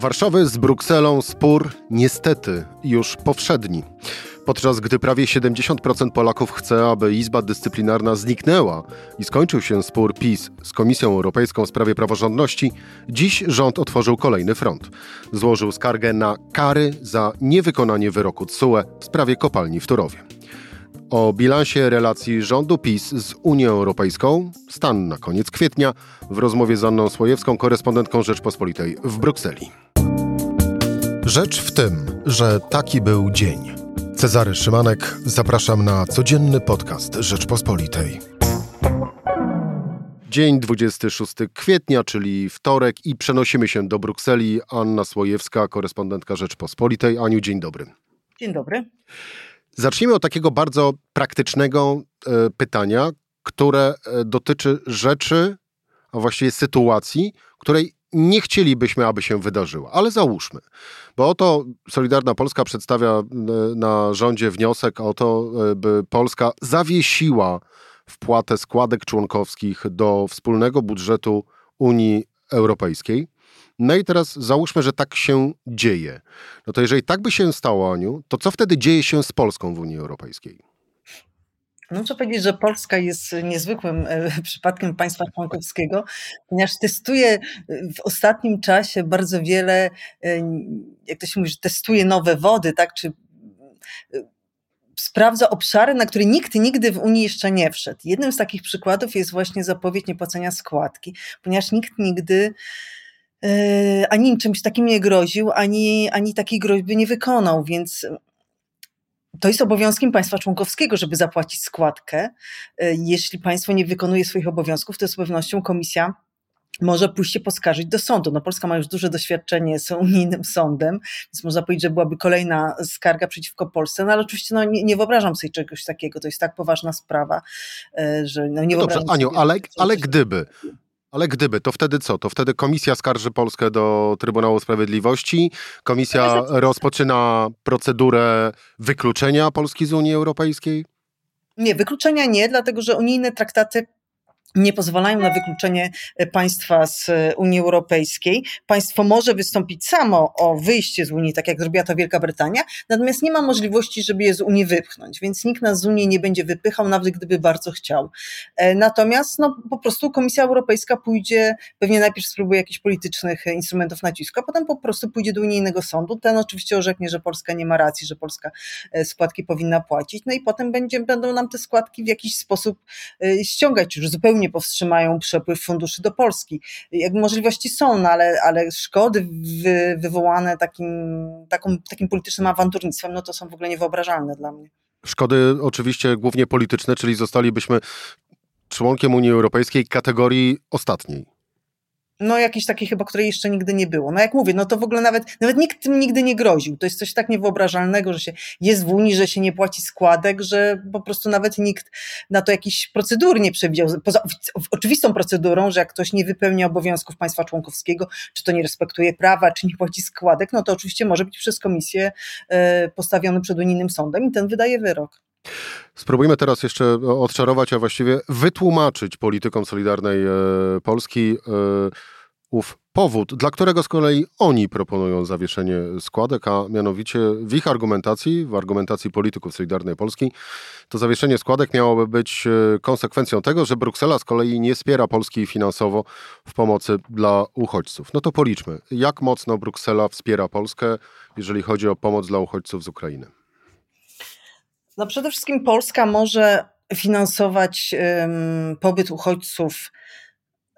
Warszawy z Brukselą spór niestety już powszedni. Podczas gdy prawie 70% Polaków chce, aby Izba Dyscyplinarna zniknęła i skończył się spór PiS z Komisją Europejską w sprawie praworządności, dziś rząd otworzył kolejny front. Złożył skargę na kary za niewykonanie wyroku TSUE w sprawie kopalni w Turowie. O bilansie relacji rządu PiS z Unią Europejską, stan na koniec kwietnia, w rozmowie z Anną Słojewską, korespondentką Rzeczpospolitej w Brukseli. Rzecz w tym, że taki był dzień. Cezary Szymanek, zapraszam na codzienny podcast Rzeczpospolitej. Dzień 26 kwietnia, czyli wtorek i przenosimy się do Brukseli. Anna Słojewska, korespondentka Rzeczpospolitej. Aniu, dzień dobry. Dzień dobry. Zacznijmy od takiego bardzo praktycznego e, pytania, które e, dotyczy rzeczy, a właściwie sytuacji, której nie chcielibyśmy, aby się wydarzyła, ale załóżmy. Bo oto Solidarna Polska przedstawia e, na rządzie wniosek o to, by Polska zawiesiła wpłatę składek członkowskich do wspólnego budżetu Unii Europejskiej. No i teraz załóżmy, że tak się dzieje. No to jeżeli tak by się stało, Aniu, to co wtedy dzieje się z Polską w Unii Europejskiej? No muszę powiedzieć, że Polska jest niezwykłym e, przypadkiem państwa członkowskiego, ponieważ testuje e, w ostatnim czasie bardzo wiele, e, jak to się mówi, że testuje nowe wody, tak, czy sprawdza obszary, na które nikt nigdy w Unii jeszcze nie wszedł. Jednym z takich przykładów jest właśnie zapowiedź niepłacenia składki, ponieważ nikt nigdy ani czymś takim nie groził, ani, ani takiej groźby nie wykonał, więc to jest obowiązkiem państwa członkowskiego, żeby zapłacić składkę. E, jeśli państwo nie wykonuje swoich obowiązków, to z pewnością komisja może pójść się poskarżyć do sądu. No Polska ma już duże doświadczenie z unijnym sądem, więc można powiedzieć, że byłaby kolejna skarga przeciwko Polsce, no ale oczywiście no, nie, nie wyobrażam sobie czegoś takiego, to jest tak poważna sprawa, e, że no, nie no Dobrze, Aniu, ale, ale gdyby, ale gdyby, to wtedy co? To wtedy komisja skarży Polskę do Trybunału Sprawiedliwości, komisja rozpoczyna procedurę wykluczenia Polski z Unii Europejskiej? Nie, wykluczenia nie, dlatego że unijne traktaty nie pozwalają na wykluczenie e, państwa z e, Unii Europejskiej. Państwo może wystąpić samo o wyjście z Unii, tak jak zrobiła to Wielka Brytania, natomiast nie ma możliwości, żeby je z Unii wypchnąć, więc nikt nas z Unii nie będzie wypychał, nawet gdyby bardzo chciał. E, natomiast no, po prostu Komisja Europejska pójdzie, pewnie najpierw spróbuje jakichś politycznych instrumentów nacisku, a potem po prostu pójdzie do unijnego sądu. Ten oczywiście orzeknie, że Polska nie ma racji, że Polska składki powinna płacić, no i potem będzie, będą nam te składki w jakiś sposób ściągać już zupełnie nie powstrzymają przepływ funduszy do Polski. Jak możliwości są, no ale, ale szkody wy, wywołane takim, taką, takim politycznym awanturnictwem, no to są w ogóle niewyobrażalne dla mnie. Szkody oczywiście głównie polityczne, czyli zostalibyśmy członkiem Unii Europejskiej kategorii ostatniej no jakiejś takiej chyba, której jeszcze nigdy nie było. No jak mówię, no to w ogóle nawet, nawet nikt tym nigdy nie groził. To jest coś tak niewyobrażalnego, że się jest w Unii, że się nie płaci składek, że po prostu nawet nikt na to jakiś procedur nie przewidział. Poza oczywistą procedurą, że jak ktoś nie wypełnia obowiązków państwa członkowskiego, czy to nie respektuje prawa, czy nie płaci składek, no to oczywiście może być przez komisję e, postawiony przed unijnym sądem i ten wydaje wyrok. Spróbujmy teraz jeszcze odczarować, a właściwie wytłumaczyć politykom Solidarnej e, Polski e, ów powód, dla którego z kolei oni proponują zawieszenie składek, a mianowicie w ich argumentacji, w argumentacji polityków Solidarnej Polski, to zawieszenie składek miałoby być e, konsekwencją tego, że Bruksela z kolei nie wspiera Polski finansowo w pomocy dla uchodźców. No to policzmy, jak mocno Bruksela wspiera Polskę, jeżeli chodzi o pomoc dla uchodźców z Ukrainy. No przede wszystkim Polska może finansować um, pobyt uchodźców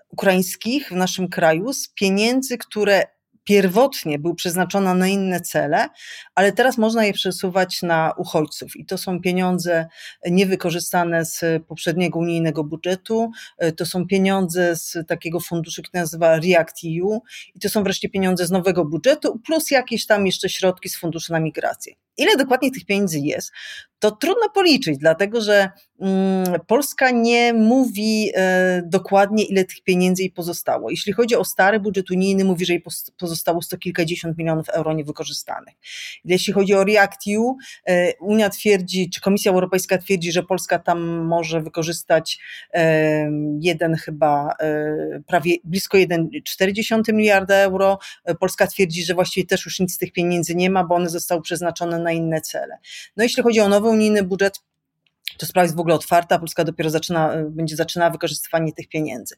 ukraińskich w naszym kraju z pieniędzy, które pierwotnie były przeznaczone na inne cele, ale teraz można je przesuwać na uchodźców. I to są pieniądze niewykorzystane z poprzedniego unijnego budżetu, to są pieniądze z takiego funduszu, który nazywa REACT-EU i to są wreszcie pieniądze z nowego budżetu, plus jakieś tam jeszcze środki z funduszu na migrację. Ile dokładnie tych pieniędzy jest, to trudno policzyć, dlatego że mm, Polska nie mówi e, dokładnie, ile tych pieniędzy jej pozostało. Jeśli chodzi o stary budżet unijny, mówi, że jej pozostało sto kilkadziesiąt milionów euro niewykorzystanych. Jeśli chodzi o REACT-EU, e, Unia twierdzi, czy Komisja Europejska twierdzi, że Polska tam może wykorzystać e, jeden chyba, prawie blisko 1,4 miliarda euro. Polska twierdzi, że właściwie też już nic z tych pieniędzy nie ma, bo one zostały przeznaczone na inne cele. No jeśli chodzi o nowy unijny budżet, to sprawa jest w ogóle otwarta, Polska dopiero zaczyna, będzie zaczynała wykorzystywanie tych pieniędzy.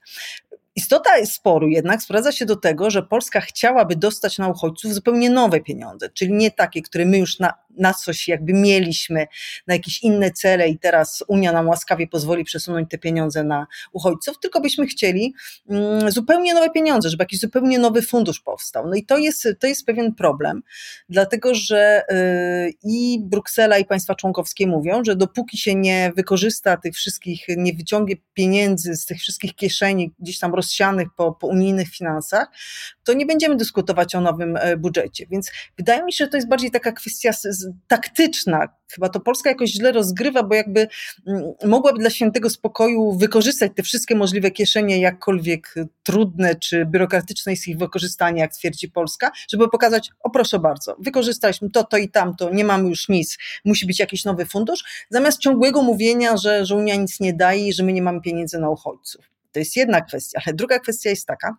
Istota sporu jednak sprowadza się do tego, że Polska chciałaby dostać na uchodźców zupełnie nowe pieniądze, czyli nie takie, które my już na, na coś jakby mieliśmy, na jakieś inne cele i teraz Unia nam łaskawie pozwoli przesunąć te pieniądze na uchodźców, tylko byśmy chcieli mm, zupełnie nowe pieniądze, żeby jakiś zupełnie nowy fundusz powstał. No i to jest, to jest pewien problem, dlatego że yy, i Bruksela i państwa członkowskie mówią, że dopóki się nie wykorzysta tych wszystkich, nie wyciągnie pieniędzy z tych wszystkich kieszeni gdzieś tam rozsianych po, po unijnych finansach, to nie będziemy dyskutować o nowym e, budżecie. Więc wydaje mi się, że to jest bardziej taka kwestia taktyczna. Chyba to Polska jakoś źle rozgrywa, bo jakby mm, mogłaby dla świętego spokoju wykorzystać te wszystkie możliwe kieszenie, jakkolwiek trudne czy biurokratyczne jest ich wykorzystanie, jak twierdzi Polska, żeby pokazać, o proszę bardzo, wykorzystaliśmy to, to i tamto, nie mamy już nic, musi być jakiś nowy fundusz, zamiast ciągłego mówienia, że, że Unia nic nie daje i że my nie mamy pieniędzy na uchodźców. To jest jedna kwestia, ale druga kwestia jest taka,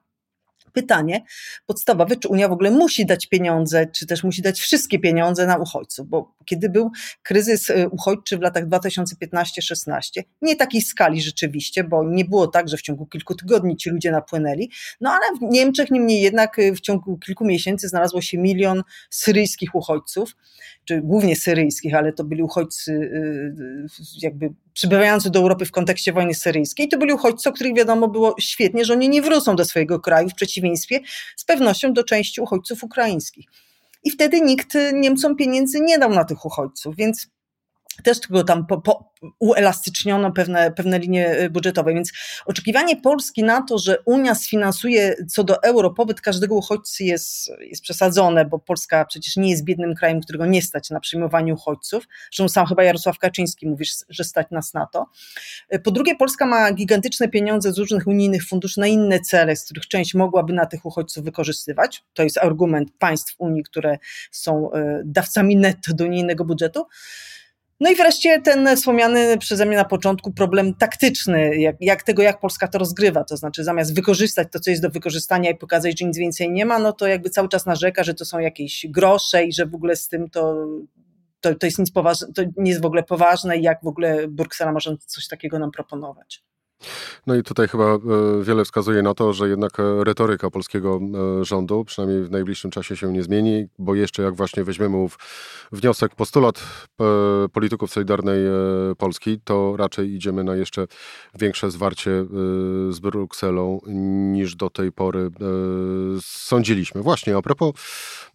pytanie podstawowe, czy Unia w ogóle musi dać pieniądze, czy też musi dać wszystkie pieniądze na uchodźców, bo kiedy był kryzys y, uchodźczy w latach 2015-16, nie takiej skali rzeczywiście, bo nie było tak, że w ciągu kilku tygodni ci ludzie napłynęli, no ale w Niemczech niemniej jednak y, w ciągu kilku miesięcy znalazło się milion syryjskich uchodźców, czy głównie syryjskich, ale to byli uchodźcy y, jakby przybywający do Europy w kontekście wojny syryjskiej, to byli uchodźcy, o których wiadomo było świetnie, że oni nie wrócą do swojego kraju, w przeciwieństwie z pewnością do części uchodźców ukraińskich. I wtedy nikt Niemcom pieniędzy nie dał na tych uchodźców, więc też tylko tam po, po, uelastyczniono pewne, pewne linie y, budżetowe. Więc oczekiwanie Polski na to, że Unia sfinansuje co do euro pobyt każdego uchodźcy jest, jest przesadzone, bo Polska przecież nie jest biednym krajem, którego nie stać na przyjmowanie uchodźców. Zresztą sam chyba Jarosław Kaczyński mówi, że stać nas na to. Y, po drugie, Polska ma gigantyczne pieniądze z różnych unijnych funduszy na inne cele, z których część mogłaby na tych uchodźców wykorzystywać. To jest argument państw Unii, które są y, dawcami netto do unijnego budżetu. No i wreszcie ten wspomniany przeze mnie na początku problem taktyczny, jak, jak, tego, jak Polska to rozgrywa. To znaczy, zamiast wykorzystać to, co jest do wykorzystania i pokazać, że nic więcej nie ma, no to jakby cały czas narzeka, że to są jakieś grosze i że w ogóle z tym to. To, to jest nic poważne, to nie jest w ogóle poważne i jak w ogóle Bruksela może coś takiego nam proponować. No i tutaj chyba e, wiele wskazuje na to, że jednak e, retoryka polskiego e, rządu, przynajmniej w najbliższym czasie się nie zmieni, bo jeszcze jak właśnie weźmiemy wniosek, postulat polityków Solidarnej Polski, to raczej idziemy na jeszcze większe zwarcie z Brukselą niż do tej pory sądziliśmy. Właśnie, a propos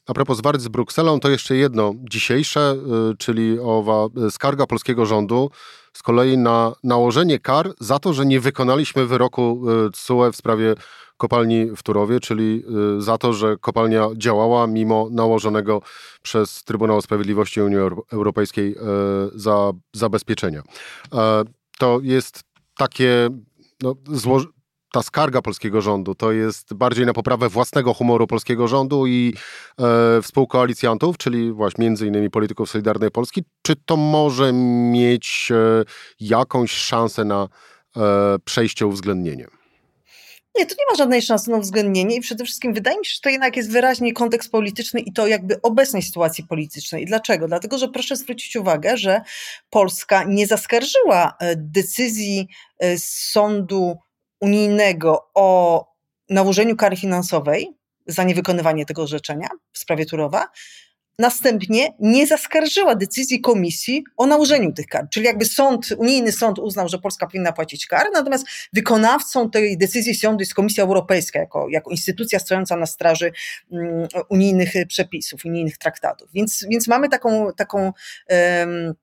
a propos zwarć z Brukselą, to jeszcze jedno dzisiejsze, czyli owa skarga polskiego rządu z kolei na nałożenie kar za to, że nie wykonaliśmy wyroku TSUE w sprawie kopalni w Turowie, czyli y, za to, że kopalnia działała mimo nałożonego przez Trybunał Sprawiedliwości Unii Europejskiej y, za zabezpieczenia. E, to jest takie no, zło ta skarga polskiego rządu to jest bardziej na poprawę własnego humoru polskiego rządu i e, współkoalicjantów, czyli właśnie między innymi polityków Solidarnej Polski, czy to może mieć e, jakąś szansę na e, przejście uwzględnienie? Nie, to nie ma żadnej szansy na uwzględnienie i przede wszystkim wydaje mi się, że to jednak jest wyraźnie kontekst polityczny i to jakby obecnej sytuacji politycznej. I dlaczego? Dlatego, że proszę zwrócić uwagę, że Polska nie zaskarżyła e, decyzji e, sądu unijnego o nałożeniu kary finansowej za niewykonywanie tego orzeczenia w sprawie Turowa, następnie nie zaskarżyła decyzji komisji o nałożeniu tych kar. Czyli jakby sąd, unijny sąd uznał, że Polska powinna płacić kary, natomiast wykonawcą tej decyzji sądu jest Komisja Europejska jako, jako instytucja stojąca na straży um, unijnych przepisów, unijnych traktatów. Więc, więc mamy taką, taką um,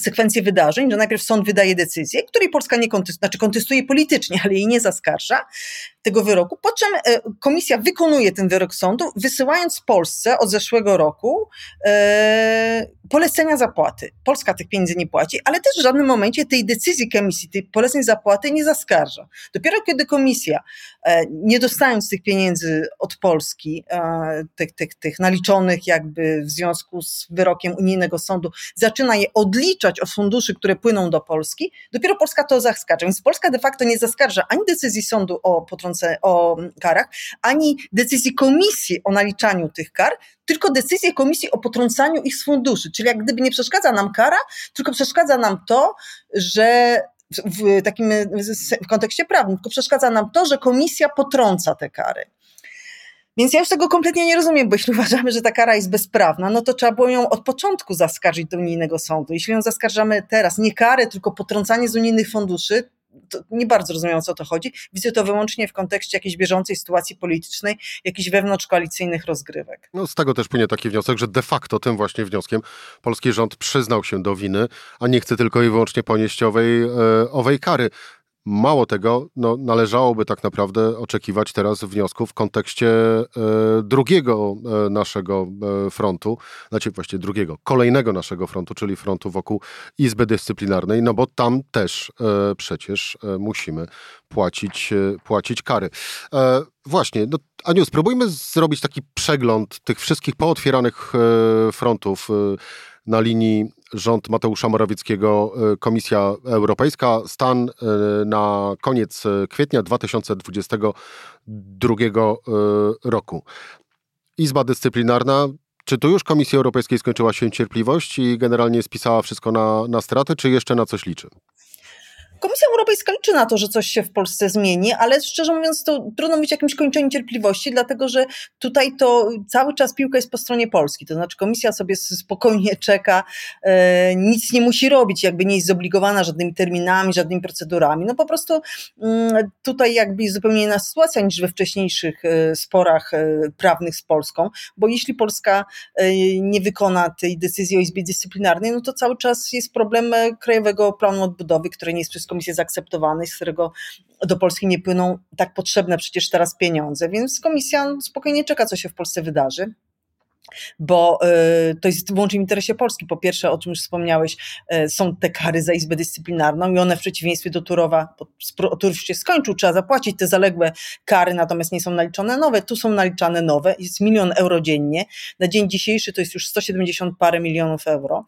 sekwencję wydarzeń, że najpierw sąd wydaje decyzję, której Polska nie kontestuje, znaczy kontestuje politycznie, ale jej nie zaskarża tego wyroku, po czym e, komisja wykonuje ten wyrok sądu, wysyłając Polsce od zeszłego roku e, polecenia zapłaty. Polska tych pieniędzy nie płaci, ale też w żadnym momencie tej decyzji komisji, tej poleceń zapłaty nie zaskarża. Dopiero kiedy komisja, nie dostając tych pieniędzy od Polski, e, tych, tych, tych naliczonych jakby w związku z wyrokiem unijnego sądu, zaczyna je odliczać od funduszy, które płyną do Polski, dopiero Polska to zaskarża. Więc Polska de facto nie zaskarża ani decyzji sądu o potrąceniu o karach, ani decyzji komisji o naliczaniu tych kar, tylko decyzję komisji o potrącaniu ich z funduszy. Czyli jak gdyby nie przeszkadza nam kara, tylko przeszkadza nam to, że w takim w kontekście prawnym, tylko przeszkadza nam to, że komisja potrąca te kary. Więc ja już tego kompletnie nie rozumiem, bo jeśli uważamy, że ta kara jest bezprawna, no to trzeba było ją od początku zaskarżyć do unijnego sądu. Jeśli ją zaskarżamy teraz, nie karę, tylko potrącanie z unijnych funduszy, nie bardzo rozumiem o co to chodzi. Widzę to wyłącznie w kontekście jakiejś bieżącej sytuacji politycznej, jakichś wewnątrzkoalicyjnych rozgrywek. No z tego też płynie taki wniosek, że de facto tym właśnie wnioskiem polski rząd przyznał się do winy, a nie chce tylko i wyłącznie ponieść owej, e, owej kary. Mało tego, no, należałoby tak naprawdę oczekiwać teraz wniosków w kontekście e, drugiego e, naszego e, frontu, znaczy właściwie drugiego, kolejnego naszego frontu, czyli frontu wokół Izby Dyscyplinarnej, no bo tam też e, przecież e, musimy płacić, e, płacić kary. właśnie, no, Aniu, spróbujmy zrobić taki przegląd tych wszystkich pootwieranych frontów na linii rząd Mateusza Morawieckiego, e, Komisja Europejska. Stan e, na koniec kwietnia 2022 e, roku. Izba Dyscyplinarna. Czy tu już Komisji Europejskiej skończyła się cierpliwość i generalnie spisała wszystko na, na stratę, czy jeszcze na coś liczy? Komisja Europejska liczy na to, że coś się w Polsce zmieni, ale szczerze mówiąc, to trudno o jakimś kończeniu cierpliwości, dlatego że tutaj to cały czas piłka jest po stronie Polski. To znaczy, komisja sobie spokojnie czeka, e, nic nie musi robić, jakby nie jest zobligowana żadnymi terminami, żadnymi procedurami. No po prostu mm, tutaj jakby jest zupełnie inna sytuacja niż we wcześniejszych e, sporach e, prawnych z Polską, bo jeśli Polska e, nie wykona tej decyzji o Izbie Dyscyplinarnej, no to cały czas jest problem e, Krajowego Planu Odbudowy, który nie jest przez komisję zaakceptowany, z którego do Polski nie płyną tak potrzebne przecież teraz pieniądze, więc komisja spokojnie czeka, co się w Polsce wydarzy bo y, to jest w interesie Polski. Po pierwsze, o czym już wspomniałeś, y, są te kary za Izbę Dyscyplinarną i one w przeciwieństwie do Turowa, Turów się skończył, trzeba zapłacić te zaległe kary, natomiast nie są naliczone nowe. Tu są naliczane nowe, jest milion euro dziennie. Na dzień dzisiejszy to jest już 170 parę milionów euro.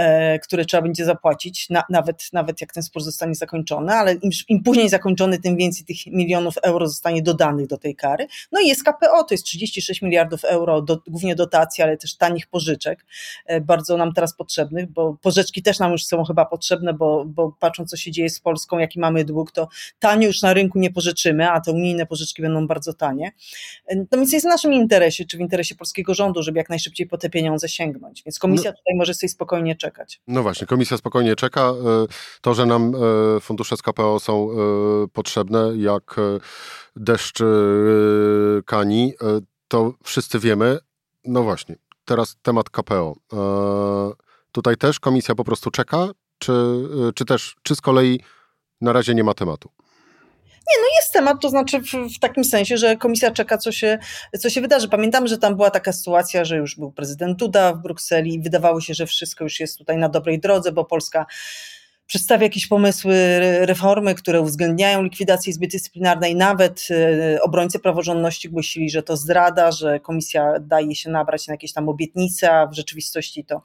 E, które trzeba będzie zapłacić, na, nawet, nawet jak ten spór zostanie zakończony, ale im, im, później zakończony, tym więcej tych milionów euro zostanie dodanych do tej kary. No i jest KPO, to jest 36 miliardów euro, do, głównie dotacji, ale też tanich pożyczek, e, bardzo nam teraz potrzebnych, bo pożyczki też nam już są chyba potrzebne, bo, bo patrząc co się dzieje z Polską, jaki mamy dług, to tanio już na rynku nie pożyczymy, a te unijne pożyczki będą bardzo tanie. E, no więc jest w naszym interesie, czy w interesie polskiego rządu, żeby jak najszybciej po te pieniądze sięgnąć. Więc komisja no. tutaj może sobie spokojnie czekać. No właśnie, komisja spokojnie czeka. E, to, że nam e, fundusze z KPO są e, potrzebne, jak deszcz kani, to wszyscy wiemy. No właśnie, teraz temat KPO. Tutaj też komisja po prostu czeka, czy, czy też, czy z kolei na razie nie ma tematu? Nie, no jest temat, to znaczy w, w, takim sensie, że komisja czeka, co się, co się wydarzy. Pamiętamy, że tam była taka sytuacja, że już był prezydent Duda w Brukseli i wydawało się, że wszystko już jest tutaj na dobrej drodze, bo Polska przedstawia jakieś pomysły reformy, które uwzględniają likwidację Izby Dyscyplinarnej. Nawet e, obrońcy praworządności głosili, że to zdrada, że komisja daje się nabrać na jakieś tam obietnice, a w rzeczywistości to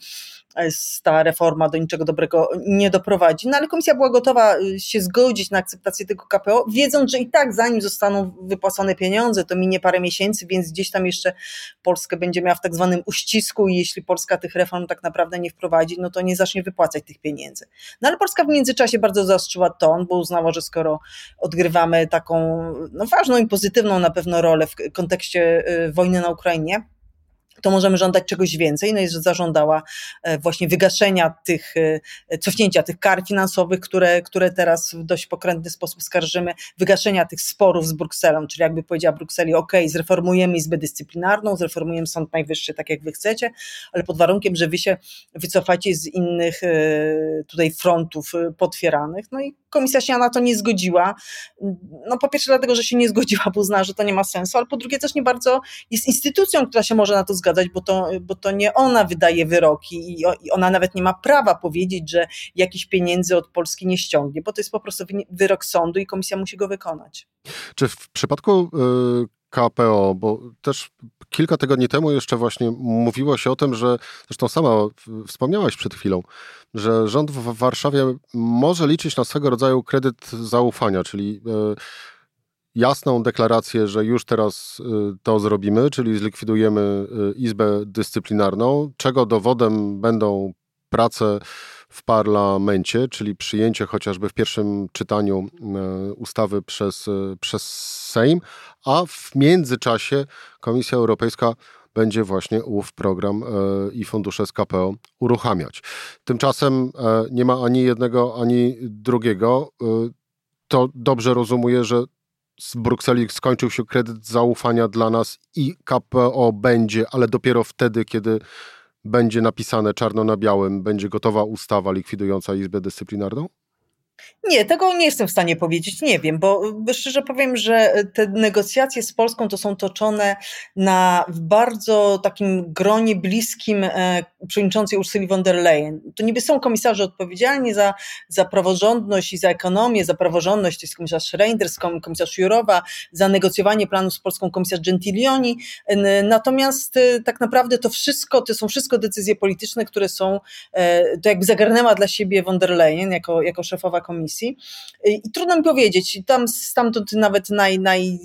ta reforma do niczego dobrego nie doprowadzi. No ale komisja była gotowa y, się zgodzić na akceptację tego KPO, wiedząc, że i tak zanim zostaną wypłacone pieniądze, to minie parę miesięcy, więc gdzieś tam jeszcze Polskę będzie miała w tak zwanym uścisku i jeśli Polska tych reform tak naprawdę nie wprowadzi, no to nie zacznie wypłacać tych pieniędzy. No ale Polska w międzyczasie bardzo zaostrzyła ton, bo uznała, że skoro odgrywamy taką no, ważną i pozytywną na pewno rolę w kontekście y, wojny na Ukrainie, to możemy żądać czegoś więcej. No i zażądała e, właśnie wygaszenia tych, e, cofnięcia tych kar finansowych, które, które teraz w dość pokrętny sposób skarżymy, wygaszenia tych sporów z Brukselą, czyli jakby powiedziała Brukseli, ok, zreformujemy Izbę Dyscyplinarną, zreformujemy Sąd Najwyższy tak jak wy chcecie, ale pod warunkiem, że wy się wycofacie z innych e, tutaj frontów potwieranych. No i komisja się na to nie zgodziła. No po pierwsze dlatego, że się nie zgodziła, bo uznała, że to nie ma sensu, ale po drugie też nie bardzo jest instytucją, która się może na to zgadzać, bo to, bo to nie ona wydaje wyroki i ona nawet nie ma prawa powiedzieć, że jakiś pieniędzy od Polski nie ściągnie, bo to jest po prostu wyrok sądu i komisja musi go wykonać. Czy w przypadku y, KPO, bo też kilka tygodni temu jeszcze właśnie mówiło się o tym, że zresztą sama wspomniałaś przed chwilą, że rząd w Warszawie może liczyć na swego rodzaju kredyt zaufania, czyli e, jasną deklarację, że już teraz e, to zrobimy, czyli zlikwidujemy e, Izbę Dyscyplinarną, czego dowodem będą prace w parlamencie, czyli przyjęcie chociażby w pierwszym czytaniu ustawy przez, przez Sejm, a w międzyczasie Komisja Europejska będzie właśnie ów program i fundusze z KPO uruchamiać. Tymczasem nie ma ani jednego, ani drugiego. To dobrze rozumuję, że z Brukseli skończył się kredyt zaufania dla nas i KPO będzie, ale dopiero wtedy, kiedy będzie napisane czarno na białym, będzie gotowa ustawa likwidująca Izbę Dyscyplinarną? Nie, tego nie jestem w stanie powiedzieć, nie wiem, bo szczerze powiem, że te negocjacje z Polską to są toczone na w bardzo takim gronie bliskim e, przewodniczącej Ursuli von der Leyen. To niby są komisarze odpowiedzialni za, za praworządność i za ekonomię, za praworządność, to jest komisarz Reinders, komisarz Jurowa, za negocjowanie planu z Polską komisarz Gentilioni, natomiast e, tak naprawdę to wszystko, to są wszystko decyzje polityczne, które są, e, to jakby zagarnęła dla siebie von der Leyen jako, jako szefowa komisji. I trudno mi powiedzieć, tam stamtąd nawet naj, naj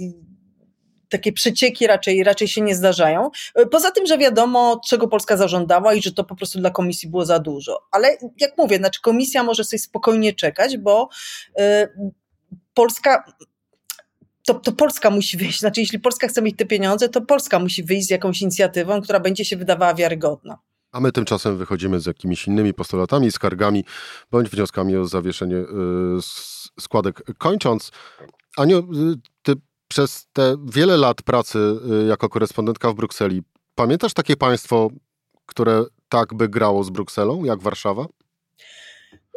takie przecieki raczej, raczej się nie zdarzają. Poza tym, że wiadomo, czego Polska zażądała i że to po prostu dla komisji było za dużo. Ale jak mówię, znaczy komisja może sobie spokojnie czekać, bo y, Polska to, to Polska musi wyjść. Znaczy, jeśli Polska chce mieć te pieniądze, to Polska musi wyjść z jakąś inicjatywą, która będzie się wydawała wiarygodna. A my tymczasem wychodzimy z jakimiś innymi postulatami, skargami bądź wnioskami o zawieszenie y, składek. Kończąc, Aniu, y, ty przez te wiele lat pracy y, jako korespondentka w Brukseli, pamiętasz takie państwo, które tak by grało z Brukselą, jak Warszawa?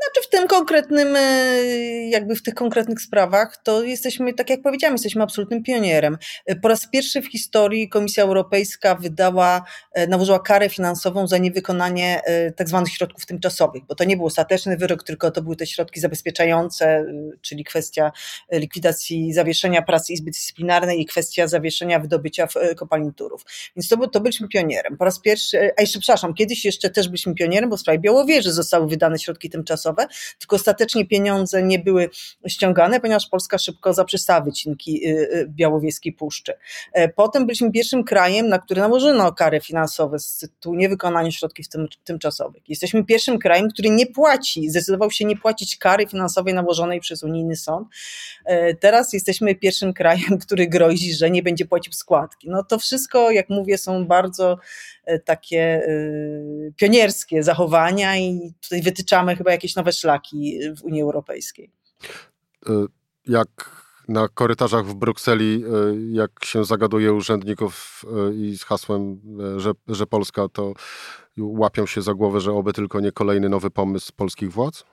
Znaczy w tym konkretnym, e, jakby w tych konkretnych sprawach, to jesteśmy, tak jak powiedziałam, jesteśmy absolutnym pionierem. E, po raz pierwszy w historii Komisja Europejska wydała, e, nałożyła karę finansową za niewykonanie tak zwanych środków tymczasowych, bo to nie był ostateczny wyrok, tylko to były te środki zabezpieczające, czyli kwestia likwidacji, zawieszenia pracy Izby Dyscyplinarnej i kwestia zawieszenia wydobycia kopalni Turów. Więc to, to byliśmy pionierem. Po raz pierwszy, a jeszcze przepraszam, kiedyś jeszcze też byliśmy pionierem, bo w sprawie Białowieży zostały wydane środki tymczasowe, tylko ostatecznie pieniądze nie były ściągane, ponieważ Polska szybko zaprzestała wycinki y, y, Białowieskiej Puszczy. E, potem byliśmy pierwszym krajem, na który nałożono kary finansowe z tytułu niewykonania środków tym, tymczasowych. Jesteśmy pierwszym krajem, który nie płaci, zdecydował się nie płacić kary finansowej nałożonej przez unijny sąd. E, teraz jesteśmy pierwszym krajem, który grozi, że nie będzie płacił składki. No to wszystko, jak mówię, są bardzo e, takie pionierskie zachowania i tutaj wytyczamy chyba jakieś nowe szlaki w Unii Europejskiej. E, jak na korytarzach w Brukseli, e, jak się zagaduje urzędników e, i z hasłem, że, że Polska, to łapią się za głowę, że oby tylko nie kolejny nowy pomysł polskich władz?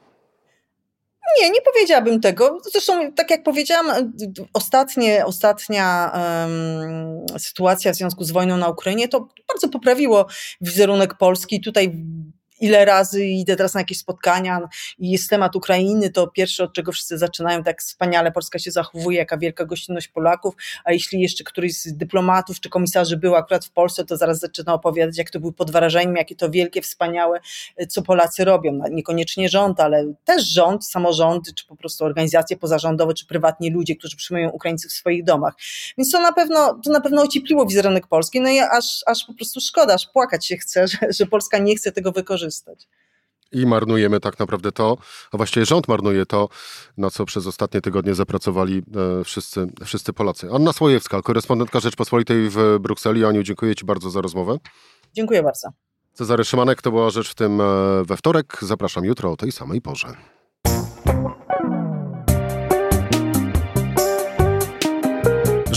Nie, nie powiedziałabym tego. Zresztą, tak jak powiedziałam, ostatnie, ostatnia um, sytuacja w związku z wojną na Ukrainie to bardzo poprawiło wizerunek Polski. Tutaj ile razy idę teraz na jakieś spotkania i jest temat Ukrainy, to pierwsze, od czego wszyscy zaczynają, tak wspaniale Polska się zachowuje, jaka wielka gościnność Polaków, a jeśli jeszcze któryś z dyplomatów czy komisarzy był akurat w Polsce, to zaraz zaczyna opowiadać, jak to był pod wrażeniem, jakie to wielkie, wspaniałe, co Polacy robią. No, niekoniecznie rząd, ale też rząd, samorządy, czy po prostu organizacje pozarządowe, czy prywatni ludzie, którzy przyjmują Ukraińców w swoich domach. Więc to na pewno, to na pewno ociepliło wizerunek Polski, no i aż, aż po prostu szkoda, aż płakać się chce, że, że Polska nie chce tego wykorzystać wykorzystać. I marnujemy tak naprawdę to, a właściwie rząd marnuje to, na co przez ostatnie tygodnie zapracowali e, wszyscy, wszyscy Polacy. Anna Słojewska, korespondentka Rzeczpospolitej w Brukseli. Aniu, dziękuję Ci bardzo za rozmowę. Dziękuję bardzo. Cezary Szymanek, to była rzecz w tym e, we wtorek. Zapraszam jutro o tej samej porze.